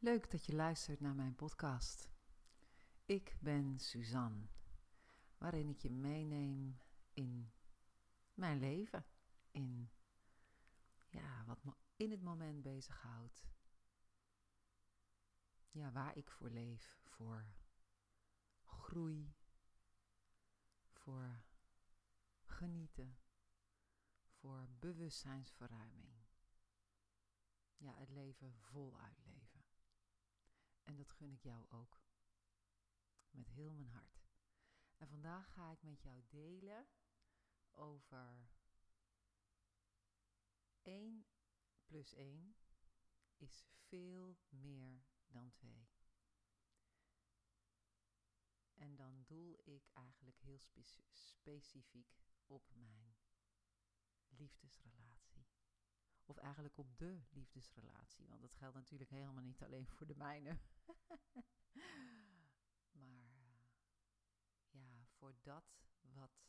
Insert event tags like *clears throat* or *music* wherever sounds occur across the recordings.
Leuk dat je luistert naar mijn podcast. Ik ben Suzanne, waarin ik je meeneem in mijn leven, in ja, wat me in het moment bezighoudt. Ja, waar ik voor leef, voor groei, voor genieten, voor bewustzijnsverruiming. Ja, het leven voluit leven. En dat gun ik jou ook. Met heel mijn hart. En vandaag ga ik met jou delen over 1 plus 1 is veel meer dan 2. En dan doel ik eigenlijk heel specifiek op mijn liefdesrelatie. Of eigenlijk op de liefdesrelatie. Want dat geldt natuurlijk helemaal niet alleen voor de mijne. *laughs* maar eh, ja, voor dat wat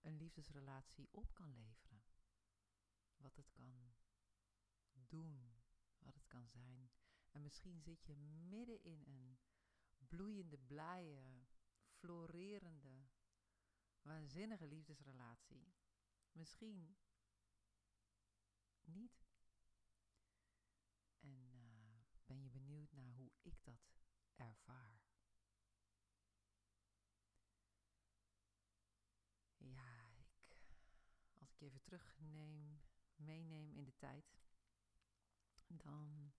een liefdesrelatie op kan leveren. Wat het kan doen, wat het kan zijn. En misschien zit je midden in een bloeiende, blije, florerende, waanzinnige liefdesrelatie. Misschien niet. En uh, ben je benieuwd hoe ik dat ervaar? Ja, ik, als ik je even terugneem, meeneem in de tijd, dan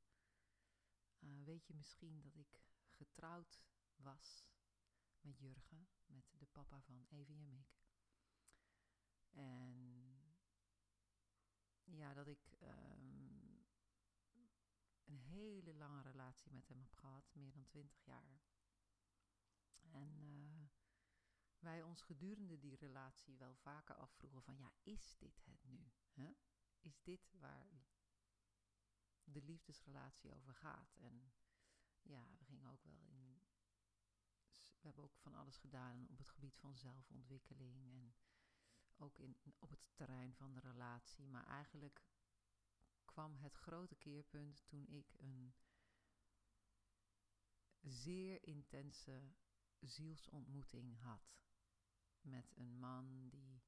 uh, weet je misschien dat ik getrouwd was met Jurgen, met de papa van Evie en Mick. En ja, dat ik um, een hele lange relatie met hem heb gehad, meer dan twintig jaar. En uh, wij ons gedurende die relatie wel vaker afvroegen van ja, is dit het nu? Is dit waar de liefdesrelatie over gaat? En ja, we gingen ook wel in. We hebben ook van alles gedaan op het gebied van zelfontwikkeling en ook in, op het terrein van de relatie. Maar eigenlijk kwam het grote keerpunt toen ik een zeer intense zielsontmoeting had. Met een man die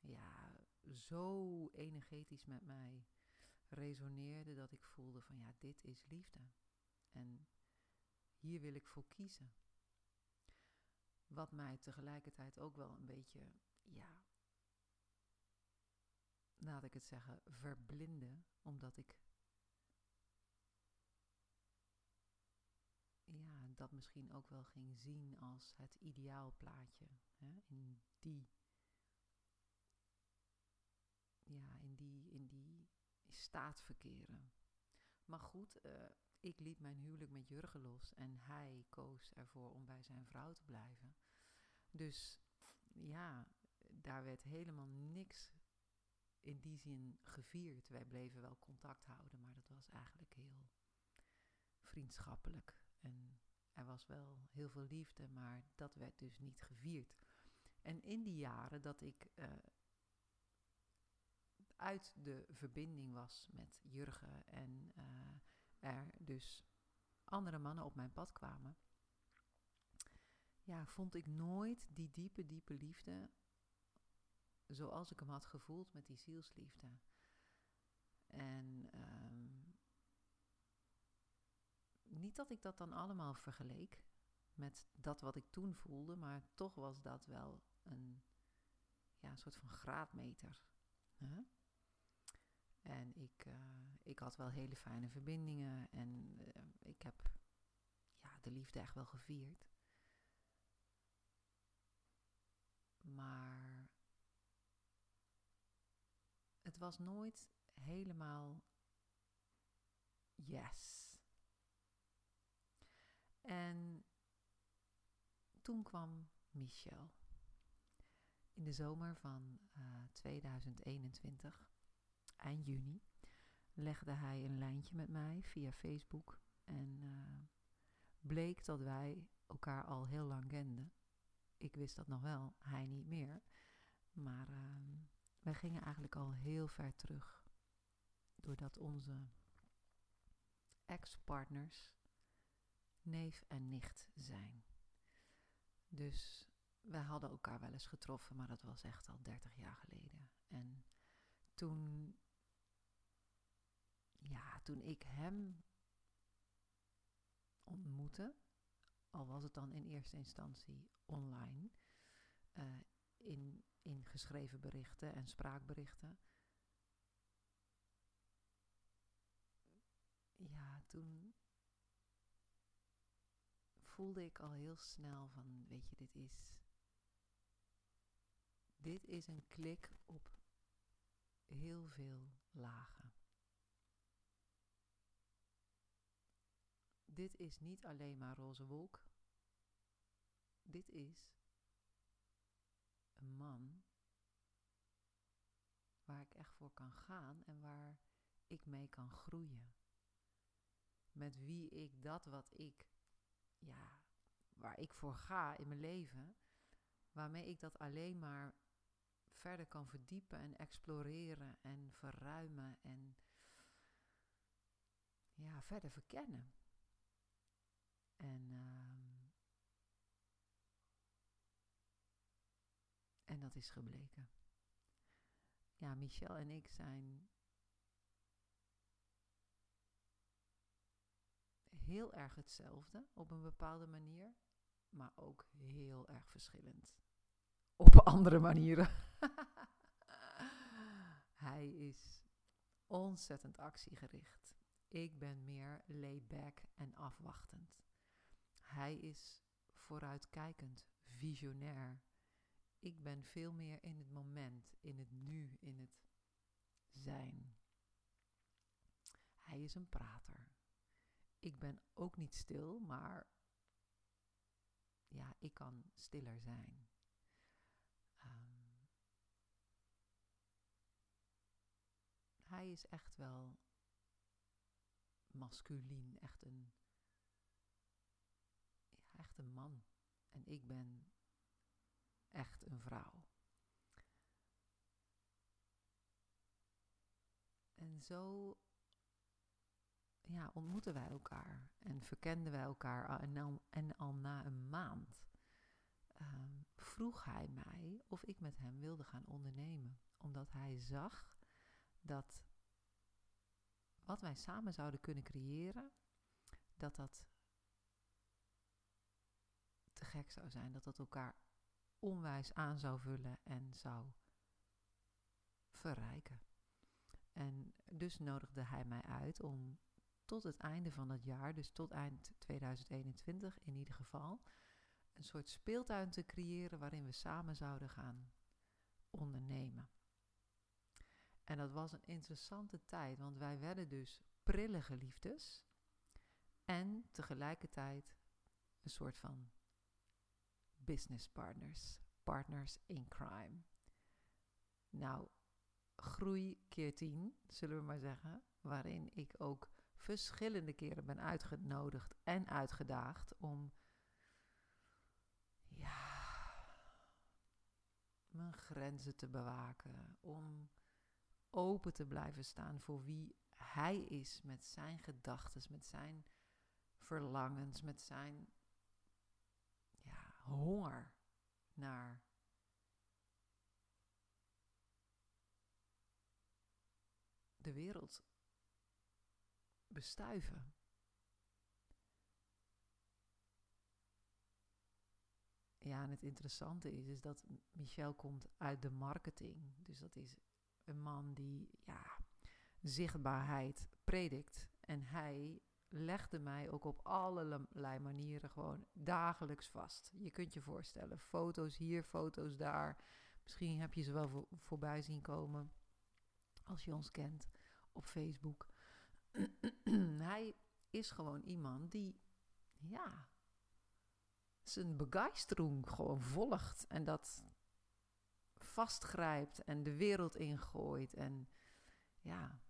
ja, zo energetisch met mij resoneerde dat ik voelde van ja, dit is liefde. En hier wil ik voor kiezen. Wat mij tegelijkertijd ook wel een beetje, ja, laat ik het zeggen, verblinden, omdat ik ja, dat misschien ook wel ging zien als het ideaalplaatje. Hè? In die, ja, in die, in die staat verkeren. Maar goed, uh, ik liet mijn huwelijk met Jurgen los en hij koos ervoor om bij zijn vrouw te blijven. Dus ja, daar werd helemaal niks in die zin gevierd. Wij bleven wel contact houden, maar dat was eigenlijk heel vriendschappelijk. En er was wel heel veel liefde, maar dat werd dus niet gevierd. En in die jaren dat ik uh, uit de verbinding was met Jurgen en uh, er dus andere mannen op mijn pad kwamen, ja, vond ik nooit die diepe, diepe liefde zoals ik hem had gevoeld met die zielsliefde. En um, niet dat ik dat dan allemaal vergeleek met dat wat ik toen voelde, maar toch was dat wel een, ja, een soort van graadmeter. En ik, uh, ik had wel hele fijne verbindingen en uh, ik heb ja, de liefde echt wel gevierd. Maar het was nooit helemaal yes. En toen kwam Michel. In de zomer van uh, eh, 2021, eind juni, legde hij een lijntje met mij via Facebook. En uh, bleek dat wij elkaar al heel lang kenden. Ik wist dat nog wel, hij niet meer. Maar uh, wij gingen eigenlijk al heel ver terug. Doordat onze ex-partners neef en nicht zijn. Dus wij hadden elkaar wel eens getroffen, maar dat was echt al 30 jaar geleden. En toen, ja, toen ik hem ontmoette, al was het dan in eerste instantie online, uh, in, in geschreven berichten en spraakberichten. Ja, toen voelde ik al heel snel van, weet je, dit is, dit is een klik op heel veel lagen. Dit is niet alleen maar roze wolk. Dit is man waar ik echt voor kan gaan en waar ik mee kan groeien. Met wie ik dat wat ik, ja, waar ik voor ga in mijn leven, waarmee ik dat alleen maar verder kan verdiepen en exploreren en verruimen en ja, verder verkennen. En, uh, en dat is gebleken. Ja, Michel en ik zijn heel erg hetzelfde op een bepaalde manier, maar ook heel erg verschillend op *laughs* andere manieren. *laughs* Hij is ontzettend actiegericht. Ik ben meer laid back en afwachtend. Hij is vooruitkijkend, visionair. Ik ben veel meer in het moment, in het nu, in het zijn. Hij is een prater. Ik ben ook niet stil, maar ja, ik kan stiller zijn. Um, hij is echt wel masculien, echt een echt een man. En ik ben echt een vrouw. En zo ja, ontmoeten wij elkaar en verkenden wij elkaar en al, en al na een maand um, vroeg hij mij of ik met hem wilde gaan ondernemen. Omdat hij zag dat wat wij samen zouden kunnen creëren, dat dat te gek zou zijn. Dat dat elkaar onwijs aan zou vullen en zou verrijken. En dus nodigde hij mij uit om tot het einde van dat jaar, dus tot eind 2021 in ieder geval, een soort speeltuin te creëren waarin we samen zouden gaan ondernemen. En dat was een interessante tijd, want wij werden dus prillige liefdes en tegelijkertijd een soort van business partners, partners in crime. Nou, groei keer tien, zullen we maar zeggen, waarin ik ook verschillende keren ben uitgenodigd en uitgedaagd om ja, mijn grenzen te bewaken, om open te blijven staan voor wie hij is met zijn gedachten, met zijn verlangens, met zijn honger naar de wereld bestuiven. Ja, en het interessante is, is dat Michel komt uit de marketing. Dus dat is een man die ja, zichtbaarheid predikt. En hij legde mij ook op allerlei manieren gewoon dagelijks vast. Je kunt je voorstellen, foto's hier, foto's daar. Misschien heb je ze wel voor, voorbij zien komen als je ons kent op Facebook. *clears throat* Hij is gewoon iemand die, ja, zijn begeistering gewoon volgt en dat vastgrijpt en de wereld ingooit. En ja,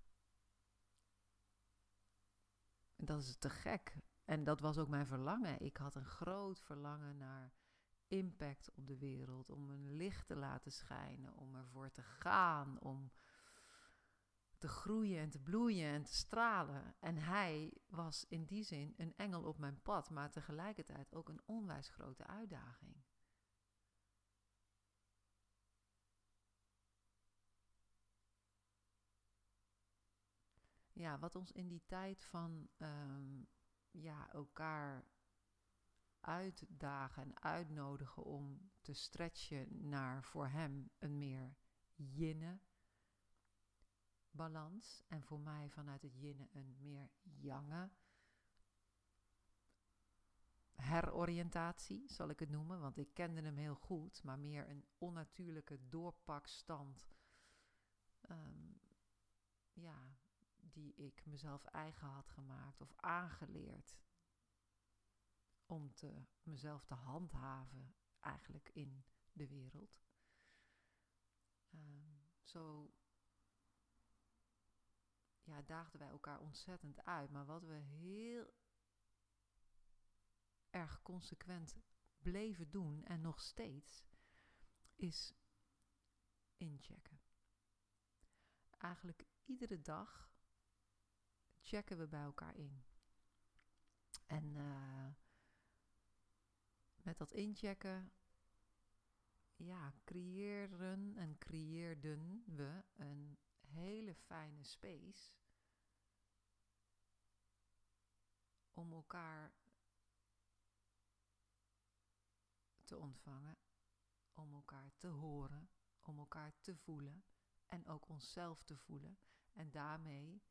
dat is te gek. En dat was ook mijn verlangen. Ik had een groot verlangen naar impact op de wereld, om een licht te laten schijnen, om ervoor te gaan, om te groeien en te bloeien en te stralen. En hij was in die zin een engel op mijn pad, maar tegelijkertijd ook een onwijs grote uitdaging. Ja, wat ons in die tijd van ehm, ja, elkaar uitdagen en uitnodigen om te stretchen naar voor hem een meer yinne balans. En voor mij vanuit het yinne een meer yange heroriëntatie, zal ik het noemen. Want ik kende hem heel goed, maar meer een onnatuurlijke doorpakstand. Ehm, ja, die ik mezelf eigen had gemaakt of aangeleerd om te, mezelf te handhaven eigenlijk in de wereld. Ehm, zo ja, daagden wij elkaar ontzettend uit. Maar wat we heel erg consequent bleven doen en nog steeds, is inchecken. Eigenlijk iedere dag checken we bij elkaar in. En uh, met dat inchecken, ja, creëren en creëerden we een hele fijne space om elkaar te ontvangen, om elkaar te horen, om elkaar te voelen en ook onszelf te voelen en daarmee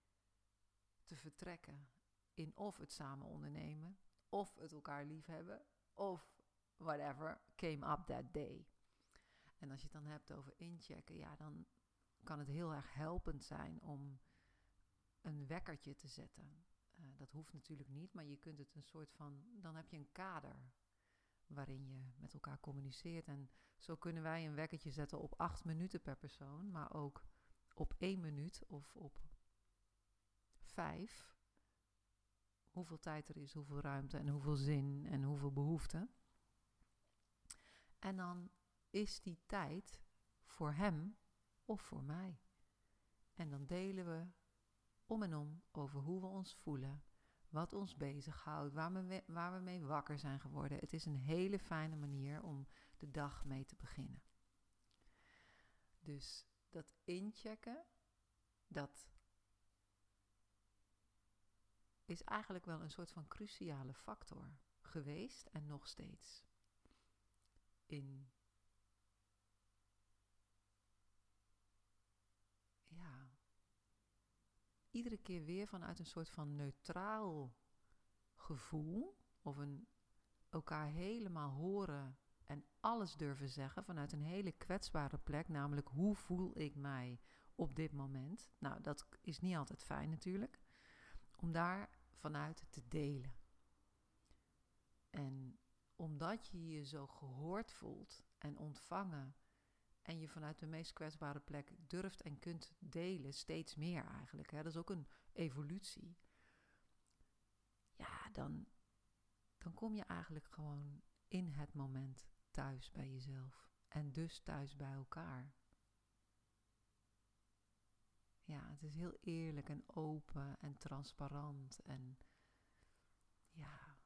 te vertrekken in of het samen ondernemen, of het elkaar lief hebben, of whatever came up that day. En als je het dan hebt over inchecken, ja, dan kan het heel erg helpend zijn om een wekkertje te zetten. Uh, dat hoeft natuurlijk niet, maar je kunt het een soort van, dan heb je een kader waarin je met elkaar communiceert. En zo kunnen wij een wekkertje zetten op acht minuten per persoon, maar ook op één minuut of op vijf. Hoeveel tijd er is, hoeveel ruimte en hoeveel zin en hoeveel behoefte. En dan is die tijd voor hem of voor mij. En dan delen we om en om over hoe we ons voelen, wat ons bezighoudt, waar we, waar we mee wakker zijn geworden. Het is een hele fijne manier om de dag mee te beginnen. Dus dat inchecken, dat is eigenlijk wel een soort van cruciale factor geweest en nog steeds in ja iedere keer weer vanuit een soort van neutraal gevoel of een elkaar helemaal horen en alles durven zeggen vanuit een hele kwetsbare plek, namelijk hoe voel ik mij op dit moment. Nou, dat is niet altijd fijn natuurlijk om daar vanuit te delen. En omdat je je zo gehoord voelt en ontvangen en je vanuit de meest kwetsbare plek durft en kunt delen, steeds meer eigenlijk, hè, dat is ook een evolutie. Ja, dan, dan kom je eigenlijk gewoon in het moment thuis bij jezelf en dus thuis bij elkaar. Ja, het is heel eerlijk en open en transparant en ja.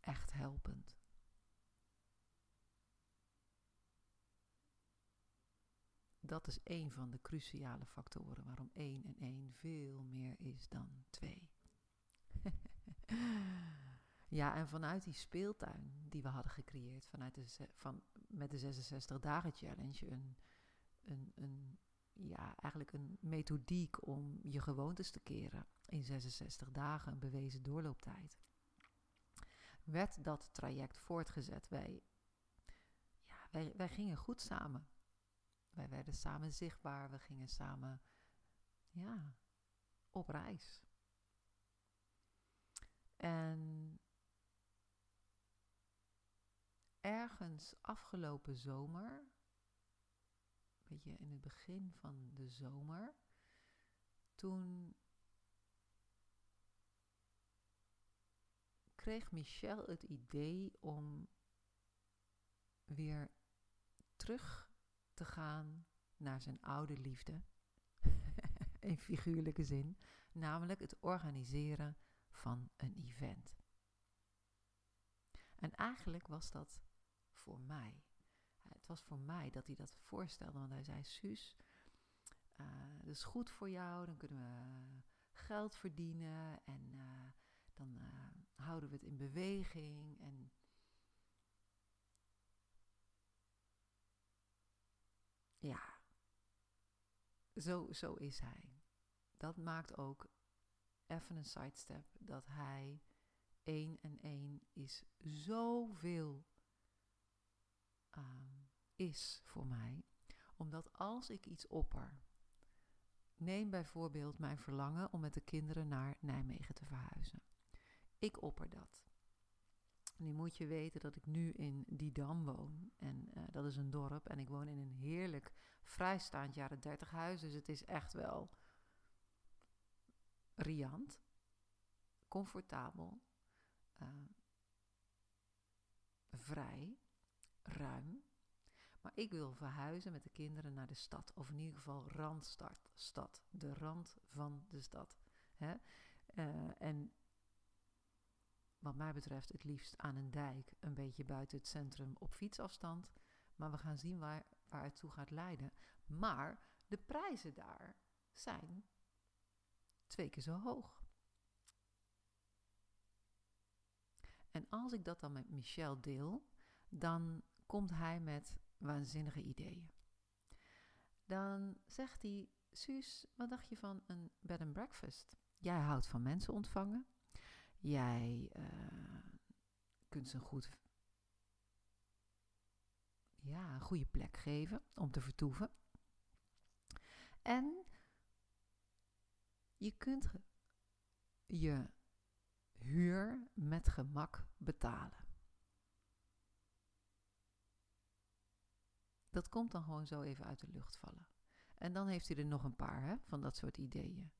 Echt helpend. Dat is een van de cruciale factoren waarom 1 en 1 veel meer is dan 2. *laughs* ja, en vanuit die speeltuin die we hadden gecreëerd, vanuit de, van, met de 66 dagen challenge, een, een, een, ja, eigenlijk een methodiek om je gewoontes te keren in 66 dagen, een bewezen doorlooptijd. Werd dat traject voortgezet. Wij, ja, wij, wij gingen goed samen. Wij werden samen zichtbaar, we gingen samen ja, op reis. En ergens afgelopen zomer, weet je, in het begin van de zomer, toen kreeg Michel het idee om weer terug te gaan naar zijn oude liefde. *laughs* In figuurlijke zin. Namelijk het organiseren van een event. En eigenlijk was dat voor mij. Het was voor mij dat hij dat voorstelde. Want hij zei: Suus, uh, dat is goed voor jou. Dan kunnen we geld verdienen. En uh, dan uh, houden we het in beweging. En ja, zo, zo is hij. Dat maakt ook even een sidestep dat hij één en één is zoveel is voor mij. Omdat als ik iets opper, neem bijvoorbeeld mijn verlangen om met de kinderen naar Nijmegen te verhuizen. Ik opper dat. Nu moet je weten dat ik nu in Didam woon. En uh, dat is een dorp. En ik woon in een heerlijk vrijstaand jaren 30 huis. Dus het is echt wel riant, comfortabel, uh, vrij, ruim. Maar ik wil verhuizen met de kinderen naar de stad. Of in ieder geval randstad, stad. De rand van de stad. Hè? Uh, en wat mij betreft het liefst aan een dijk, een beetje buiten het centrum op fietsafstand. Maar we gaan zien waar, waar het toe gaat leiden. Maar de prijzen daar zijn twee keer zo hoog. En als ik dat dan met Michel deel, dan komt hij met waanzinnige ideeën. Dan zegt hij: Suus, wat dacht je van een bed and breakfast? Jij houdt van mensen ontvangen. Jij uh, kunt ze een goed, ja, een goede plek geven om te vertoeven. En je kunt je huur met gemak betalen. Dat komt dan gewoon zo even uit de lucht vallen. En dan heeft hij er nog een paar hè, van dat soort ideeën.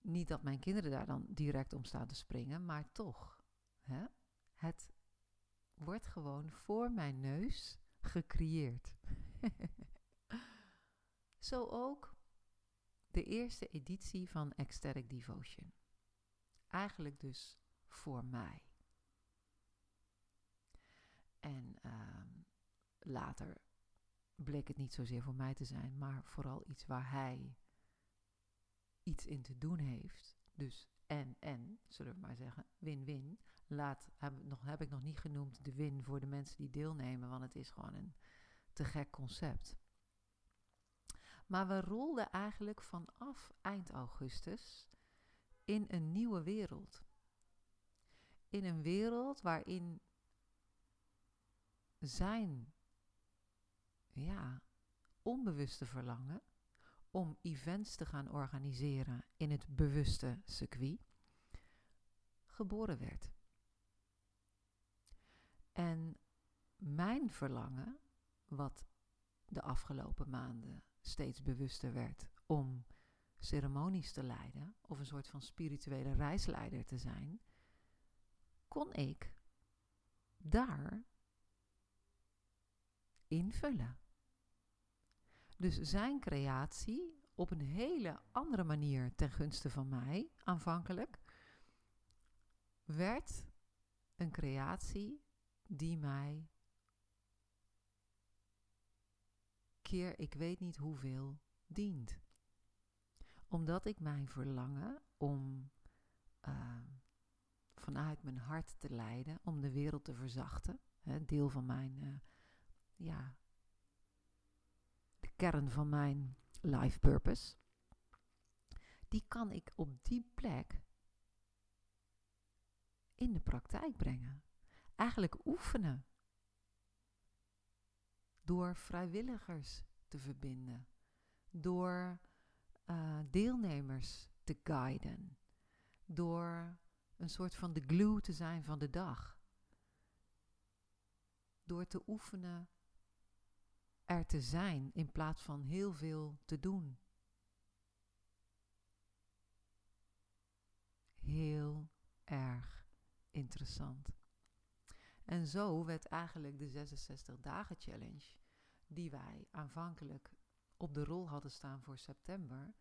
Niet dat mijn kinderen daar dan direct om staan te springen, maar toch. Hè? Het wordt gewoon voor mijn neus gecreëerd. *laughs* Zo ook de eerste editie van Ecstatic Devotion. Eigenlijk dus voor mij. En uh, later bleek het niet zozeer voor mij te zijn, maar vooral iets waar hij iets in te doen heeft. Dus en, en, zullen we maar zeggen, win-win. Laat, heb, nog, heb ik nog niet genoemd de win voor de mensen die deelnemen, want het is gewoon een te gek concept. Maar we rolden eigenlijk vanaf eind augustus in een nieuwe wereld. In een wereld waarin zijn ja, onbewuste verlangen om events te gaan organiseren in het bewuste circuit geboren werd. En mijn verlangen, wat de afgelopen maanden steeds bewuster werd om ceremonies te leiden of een soort van spirituele reisleider te zijn, kon ik daar invullen. Dus zijn creatie op een hele andere manier ten gunste van mij, aanvankelijk, werd een creatie die mij keer ik weet niet hoeveel dient. Omdat ik mijn verlangen om uh, vanuit mijn hart te leiden, om de wereld te verzachten, hè, deel van mijn uh, ja, kern van mijn life purpose, die kan ik op die plek in de praktijk brengen. Eigenlijk oefenen. Door vrijwilligers te verbinden. Door uh, deelnemers te guiden. Door een soort van de glue te zijn van de dag. Door te oefenen er te zijn in plaats van heel veel te doen. Heel erg interessant. En zo werd eigenlijk de 66 dagen challenge die wij aanvankelijk op de rol hadden staan voor september,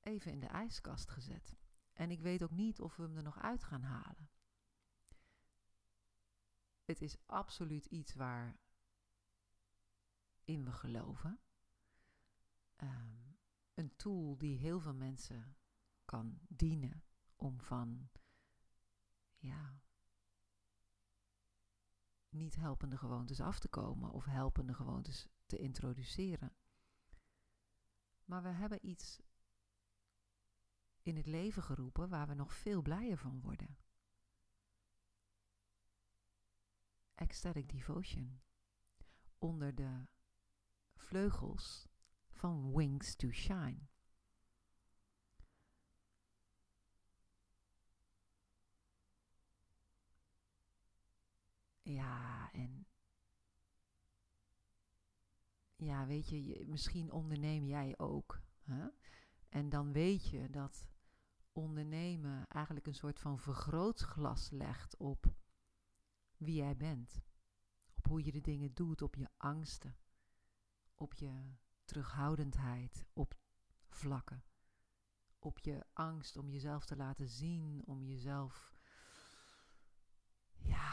even in de ijskast gezet. En ik weet ook niet of we hem er nog uit gaan halen. Het is absoluut iets waar in we geloven. Ehm, een tool die heel veel mensen kan dienen om van ja, niet helpende gewoontes af te komen of helpende gewoontes te introduceren. Maar we hebben iets in het leven geroepen waar we nog veel blijer van worden. Ecstatic Devotion. Onder de vleugels van Wings to Shine. Ja, en ja, weet je, misschien onderneem jij ook. Hè? En dan weet je dat ondernemen eigenlijk een soort van vergrootglas legt op wie jij bent. Op hoe je de dingen doet, op je angsten, op je terughoudendheid, op vlakken. Op je angst om jezelf te laten zien, om jezelf ja,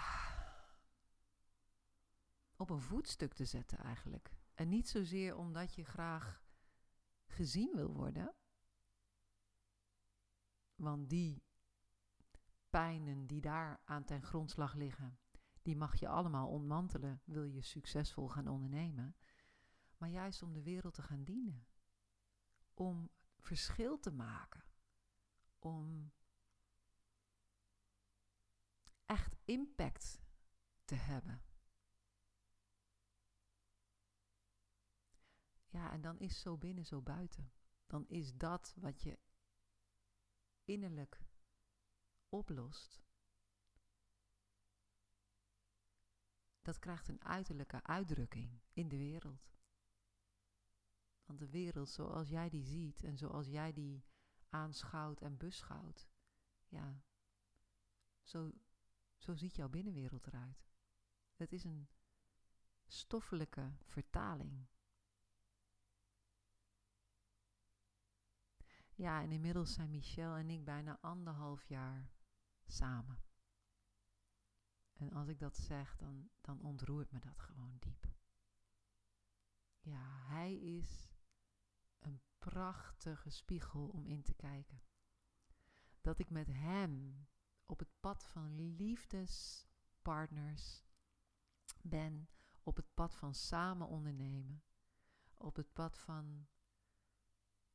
op een voetstuk te zetten eigenlijk. En niet zozeer omdat je graag gezien wil worden, want die pijnen die daar aan ten grondslag liggen, die mag je allemaal ontmantelen, wil je succesvol gaan ondernemen. Maar juist om de wereld te gaan dienen. Om verschil te maken. Om echt impact te hebben. Ja, en dan is zo binnen, zo buiten. Dan is dat wat je innerlijk oplost, dat krijgt een uiterlijke uitdrukking in de wereld. De wereld zoals jij die ziet en zoals jij die aanschouwt en beschouwt, ja, zo, zo ziet jouw binnenwereld eruit. Het is een stoffelijke vertaling Ja, en inmiddels zijn Michel en ik bijna anderhalf jaar samen. En als ik dat zeg, dan, dan ontroert me dat gewoon diep. Ja, hij is een prachtige spiegel om in te kijken. Dat ik met hem op het pad van liefdespartners ben, op het pad van samen ondernemen, op het pad van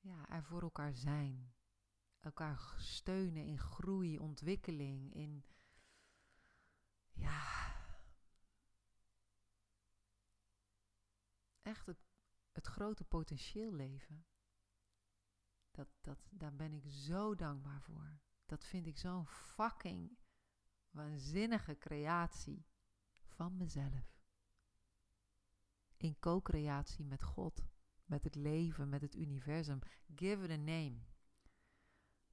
ja, er voor elkaar zijn. Elkaar steunen in groei, ontwikkeling, in ja, echt het, het grote potentieel leven. Dat, dat, daar ben ik zo dankbaar voor. Dat vind ik zo'n fucking waanzinnige creatie van mezelf. In co-creatie met God met het leven, met het universum. Give it a name.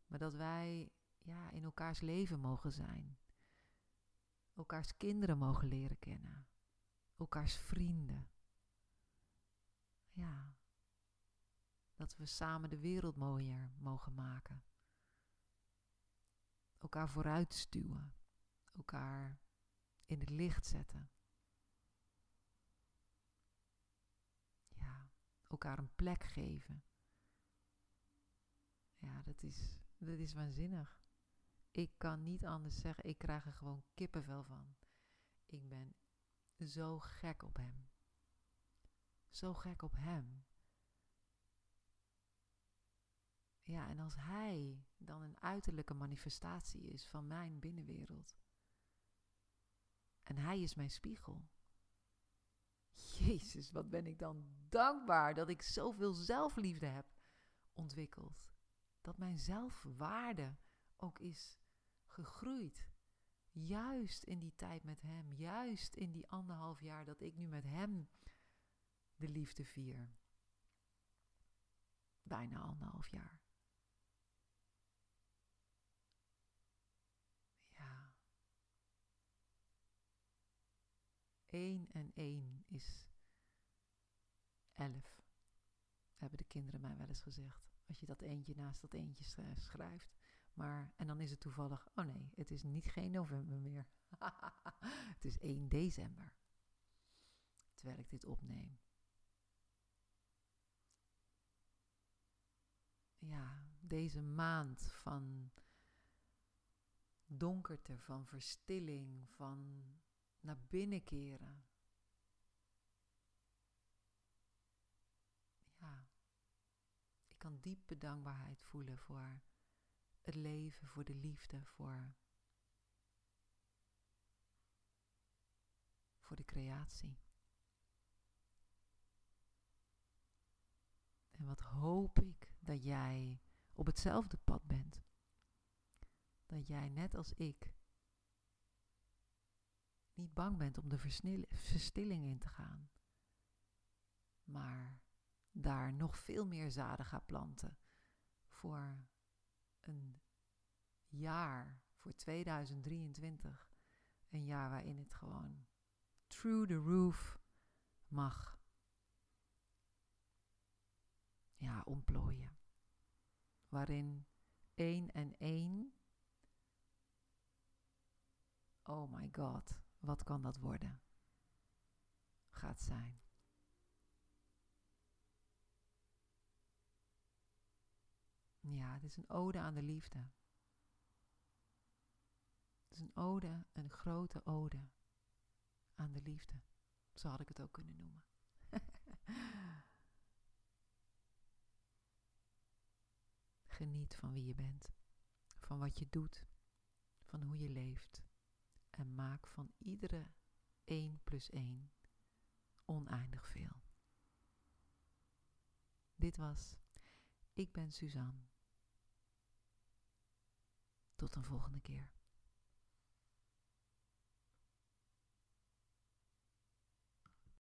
Maar dat wij ja, in elkaars leven mogen zijn. Elkaars kinderen mogen leren kennen. Elkaars vrienden. Ja. Dat we samen de wereld mooier mogen maken. Elkaar vooruit stuwen. Elkaar in het licht zetten. elkaar een plek geven. Ja, dat is, dat is waanzinnig. Ik kan niet anders zeggen, ik krijg er gewoon kippenvel van. Ik ben zo gek op hem. Zo gek op hem. Ja, en als hij dan een uiterlijke manifestatie is van mijn binnenwereld. En hij is mijn spiegel. Jezus, wat ben ik dan dankbaar dat ik zoveel zelfliefde heb ontwikkeld. Dat mijn zelfwaarde ook is gegroeid. Juist in die tijd met Hem, juist in die anderhalf jaar dat ik nu met Hem de liefde vier. Bijna anderhalf jaar. 1 en 1 is 11. Hebben de kinderen mij wel eens gezegd. Als je dat eentje naast dat eentje schrijft. Maar, en dan is het toevallig, oh nee, het is niet geen november meer. *laughs* het is 1 december. Terwijl ik dit opneem. Ja, deze maand van donkerte, van verstilling, van naar binnen keren. Ja, ik kan diepe dankbaarheid voelen voor het leven, voor de liefde, voor, voor de creatie. En wat hoop ik dat jij op hetzelfde pad bent. Dat jij net als ik niet bang bent om de verstilling in te gaan, maar daar nog veel meer zaden gaat planten voor een jaar, voor 2023. Een jaar waarin het gewoon through the roof mag. Ja, ontplooien. Waarin één en één. Oh my god, wat kan dat worden? Gaat zijn. Ja, het is een ode aan de liefde. Het is een ode, een grote ode aan de liefde. Zo had ik het ook kunnen noemen. *laughs* Geniet van wie je bent, van wat je doet, van hoe je leeft. En maak van iedere 1 plus 1 oneindig veel. Dit was Ik ben Suzanne. Tot een volgende keer.